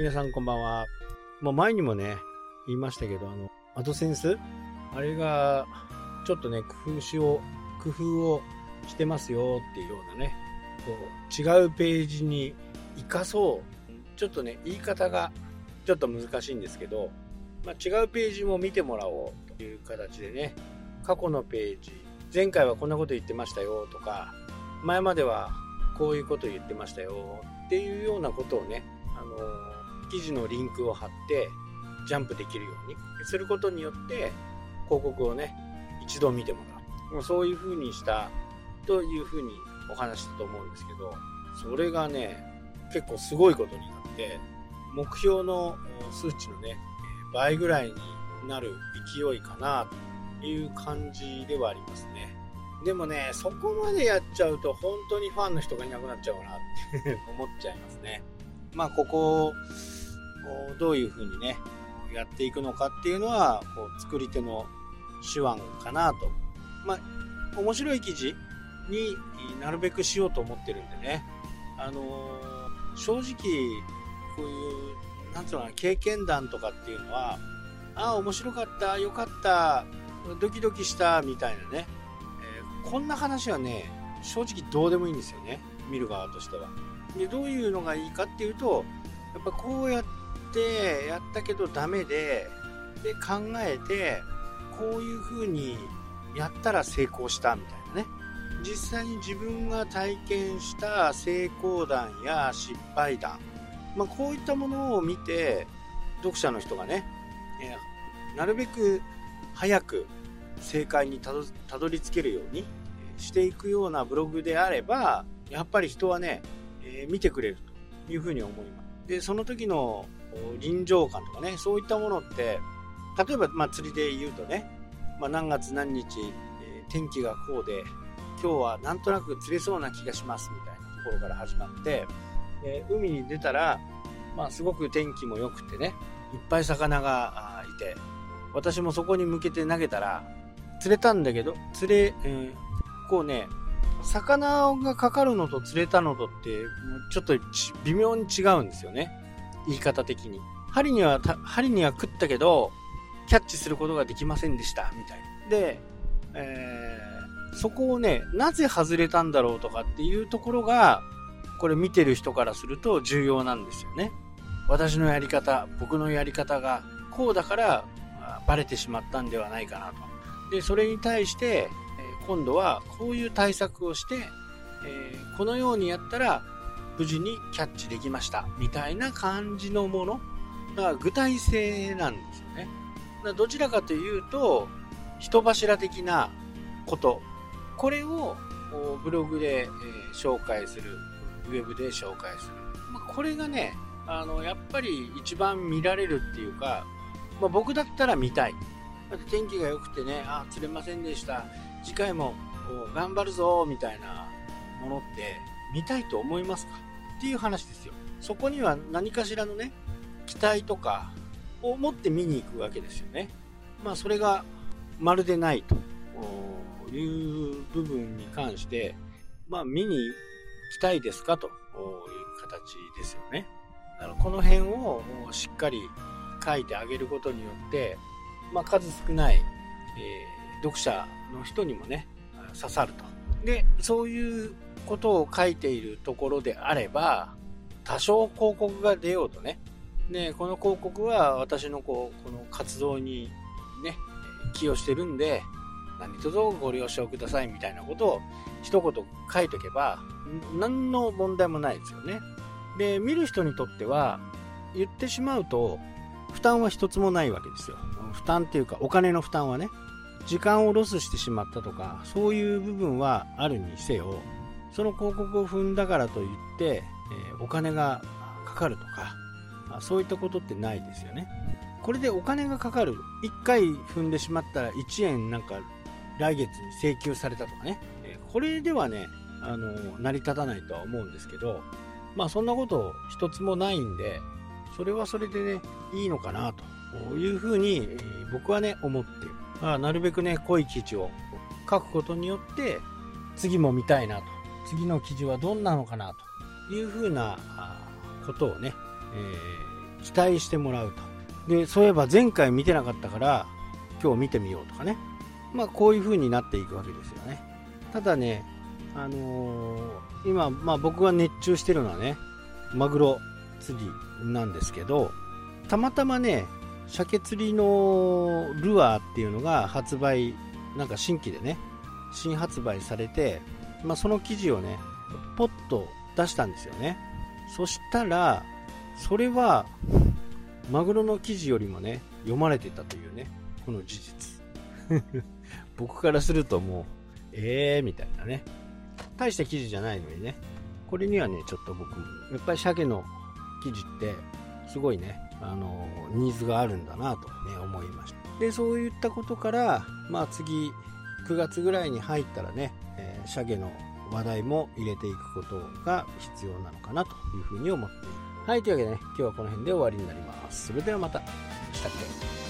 皆さんこんばんは。もう前にもね、言いましたけど、あの、アドセンス？あれが、ちょっとね、工夫しよう、工夫をしてますよっていうようなね、こう、違うページに生かそう。ちょっとね、言い方がちょっと難しいんですけど、まあ、違うページも見てもらおう。という形でね、過去のページ、前回はこんなこと言ってましたよ。とか、前まではこういうこと言ってましたよ。っていうようなことをね、あの記事のリンクを貼ってジャンプできるように。することによって広告をね一度見てもらう。もうそういうにしたという風にお話したと思うんですけどそれがね結構すごいことになって目標の数値のね倍ぐらいになる勢いかなという感じではありますね。でもねそこまでやっちゃうと本当にファンの人がいなくなっちゃうかなって 思っちゃいますね。まあここどういうふうにねやっていくのかっていうのはこう作り手の手腕かなと。まあ面白い記事になるべくしようと思ってるんでね。あのー、正直こういうなんつうのかな経験談とかっていうのはああ面白かったよかったドキドキしたみたいなね、えー、こんな話はね正直どうでもいいんですよね。見る側としては。でどういうのがいいかっていうとやっぱこうやってやったけどダメでで考えてこういう風にやったら成功したみたいなね。実際に自分が体験した成功談や失敗談、まあ、こういったものを見て読者の人がねなるべく早く正解にたどり着けるようにしていくようなブログであればやっぱり人はね、えー、見てくれるというふうに思います。でその時の臨場感とかねそういったものって例えば、まあ、釣りで言うとね、まあ、何月何日、えー、天気がこうで今日はなんとなく釣れそうな気がしますみたいなところから始まって、えー、海に出たら、まあ、すごく天気も良くてねいっぱい魚がいて私もそこに向けて投げたら釣れたんだけど釣れ、えー、こうね魚がかかるのと釣れたのとってちょっと微妙に違うんですよね。言い方的に。針には、針には食ったけど、キャッチすることができませんでした、みたいな。で、えー、そこをね、なぜ外れたんだろうとかっていうところが、これ見てる人からすると重要なんですよね。私のやり方、僕のやり方がこうだからバレてしまったんではないかなと。で、それに対して、今度はこういう対策をして、えー、このようにやったら無事にキャッチできましたみたいな感じのもの。が具体性なんですよね。どちらかというと人柱的なこと。これをブログで、え紹介する。ウェブで紹介する、ま、これがねあのやっぱり一番見られるっていうか、まあ、僕だったら見たい。だって天気が良くてねあ釣れませんでした。次回も頑張るぞみたいなものって見たいと思いますか？っていう話ですよ。そこには何かしらのね、期待とかを持って見に行くわけですよね。まあそれがまるでないという部分に関して、まあ見に行きたいですかという形ですよね。だからこの辺をしっかり書いてあげることによって、まあ、数少ない、えー、読者の人にもね、刺さると。で、そういうことを書いているところであれば、多少広告が出ようとね、ね、この広告は私のこうこの活動にね、寄与してるんで、何卒ご了承くださいみたいなことを一言書いとけば、何の問題もないですよね。で、見る人にとっては、言ってしまうと、負担は一つもないわけですよ。負担っていうか、お金の負担はね、時間をロスしてしまったとか、そういう部分はあるにせよ、その広告を踏んだからといって、え、お金がかかるとか、ま、そういったことってないですよね。これでお金がかかる。1回踏んでしまったら1円なんか来月に請求されたとかね。え、これではね、あの成り立たないとは思うんですけど、まあそんなこと一つもないんで、それはそれでね、いいのかなというふうに僕はね、思ってる。まあ、なるべくね、濃い記事を書くことによって、次も見たいなと次の記事はどんなのかなというふうなことをね、えー、期待してもらうと。で、そういえば前回見てなかったから、今日見てみようとかね。まあ、こういう風になっていくわけですよね。ただね、あのー、今、まあ僕が熱中してるのはね、マグロ釣りなんですけど、たまたまね、鮭釣りのルアーっていうのが発売、なんか新規でね、新発売されて、まあ、その記事をね、ポッと出したんですよね。そしたら、それは、マグロの記事よりもね、読まれてたというね、この事実。僕からするともう、えーみたいなね。大した記事じゃないのにね。これにはね、ちょっと僕も、やっぱり鮭の記事って、すごいね、あの、ニーズがあるんだなとね、思いました。で、そういったことから、まあ次、9月ぐらいに入ったらね、えー、鮭の話題も入れていくことが必要なのかなというふうに思っています。はい、というわけでね、今日はこの辺で終わりになります。それではまた。したっけ